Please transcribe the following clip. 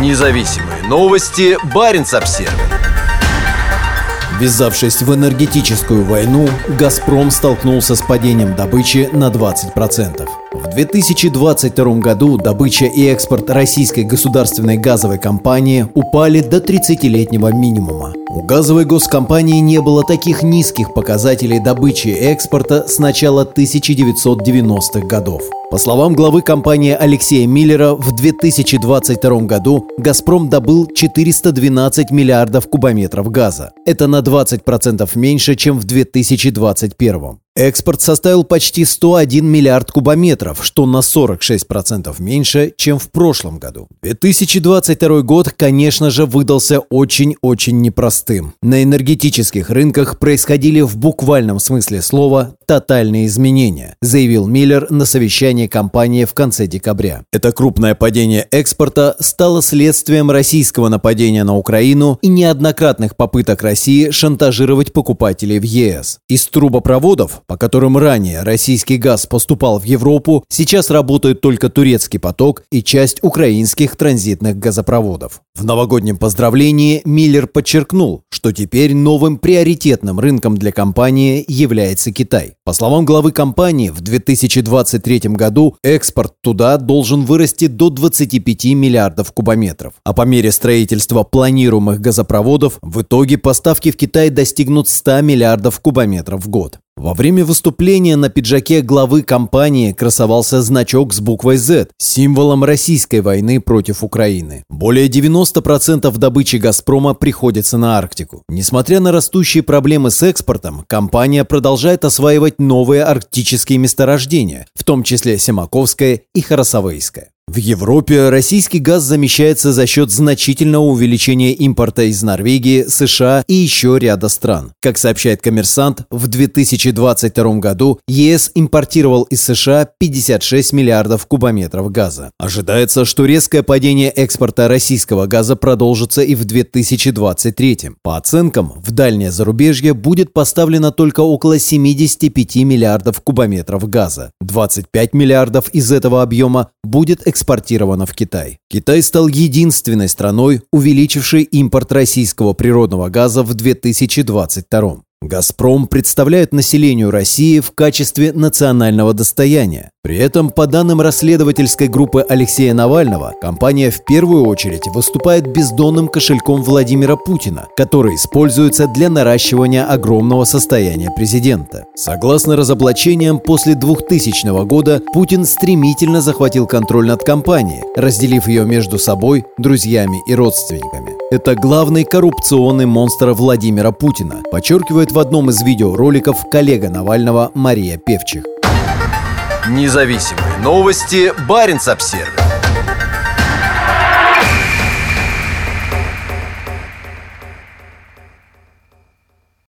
Независимые новости. Барин обсерва Ввязавшись в энергетическую войну, «Газпром» столкнулся с падением добычи на 20%. В 2022 году добыча и экспорт российской государственной газовой компании упали до 30-летнего минимума. У газовой госкомпании не было таких низких показателей добычи и экспорта с начала 1990-х годов. По словам главы компании Алексея Миллера, в 2022 году «Газпром» добыл 412 миллиардов кубометров газа. Это на 20% меньше, чем в 2021. Экспорт составил почти 101 миллиард кубометров, что на 46% меньше, чем в прошлом году. 2022 год, конечно же, выдался очень-очень непростым. На энергетических рынках происходили в буквальном смысле слова тотальные изменения, заявил Миллер на совещании компании в конце декабря. Это крупное падение экспорта стало следствием российского нападения на Украину и неоднократных попыток России шантажировать покупателей в ЕС. Из трубопроводов по которым ранее российский газ поступал в Европу, сейчас работают только турецкий поток и часть украинских транзитных газопроводов. В новогоднем поздравлении Миллер подчеркнул, что теперь новым приоритетным рынком для компании является Китай. По словам главы компании, в 2023 году экспорт туда должен вырасти до 25 миллиардов кубометров. А по мере строительства планируемых газопроводов в итоге поставки в Китай достигнут 100 миллиардов кубометров в год. Во время выступления на пиджаке главы компании красовался значок с буквой Z, символом российской войны против Украины. Более 90% добычи «Газпрома» приходится на Арктику. Несмотря на растущие проблемы с экспортом, компания продолжает осваивать новые арктические месторождения, в том числе Семаковское и Харасовейское. В Европе российский газ замещается за счет значительного увеличения импорта из Норвегии, США и еще ряда стран. Как сообщает коммерсант, в 2022 году ЕС импортировал из США 56 миллиардов кубометров газа. Ожидается, что резкое падение экспорта российского газа продолжится и в 2023. По оценкам, в дальнее зарубежье будет поставлено только около 75 миллиардов кубометров газа. 25 миллиардов из этого объема будет экспортировано в Китай. Китай стал единственной страной, увеличившей импорт российского природного газа в 2022 «Газпром» представляет населению России в качестве национального достояния. При этом, по данным расследовательской группы Алексея Навального, компания в первую очередь выступает бездонным кошельком Владимира Путина, который используется для наращивания огромного состояния президента. Согласно разоблачениям, после 2000 года Путин стремительно захватил контроль над компанией, разделив ее между собой, друзьями и родственниками. Это главный коррупционный монстр Владимира Путина, подчеркивает в одном из видеороликов коллега Навального Мария Певчих. Независимые новости. Барин обсервис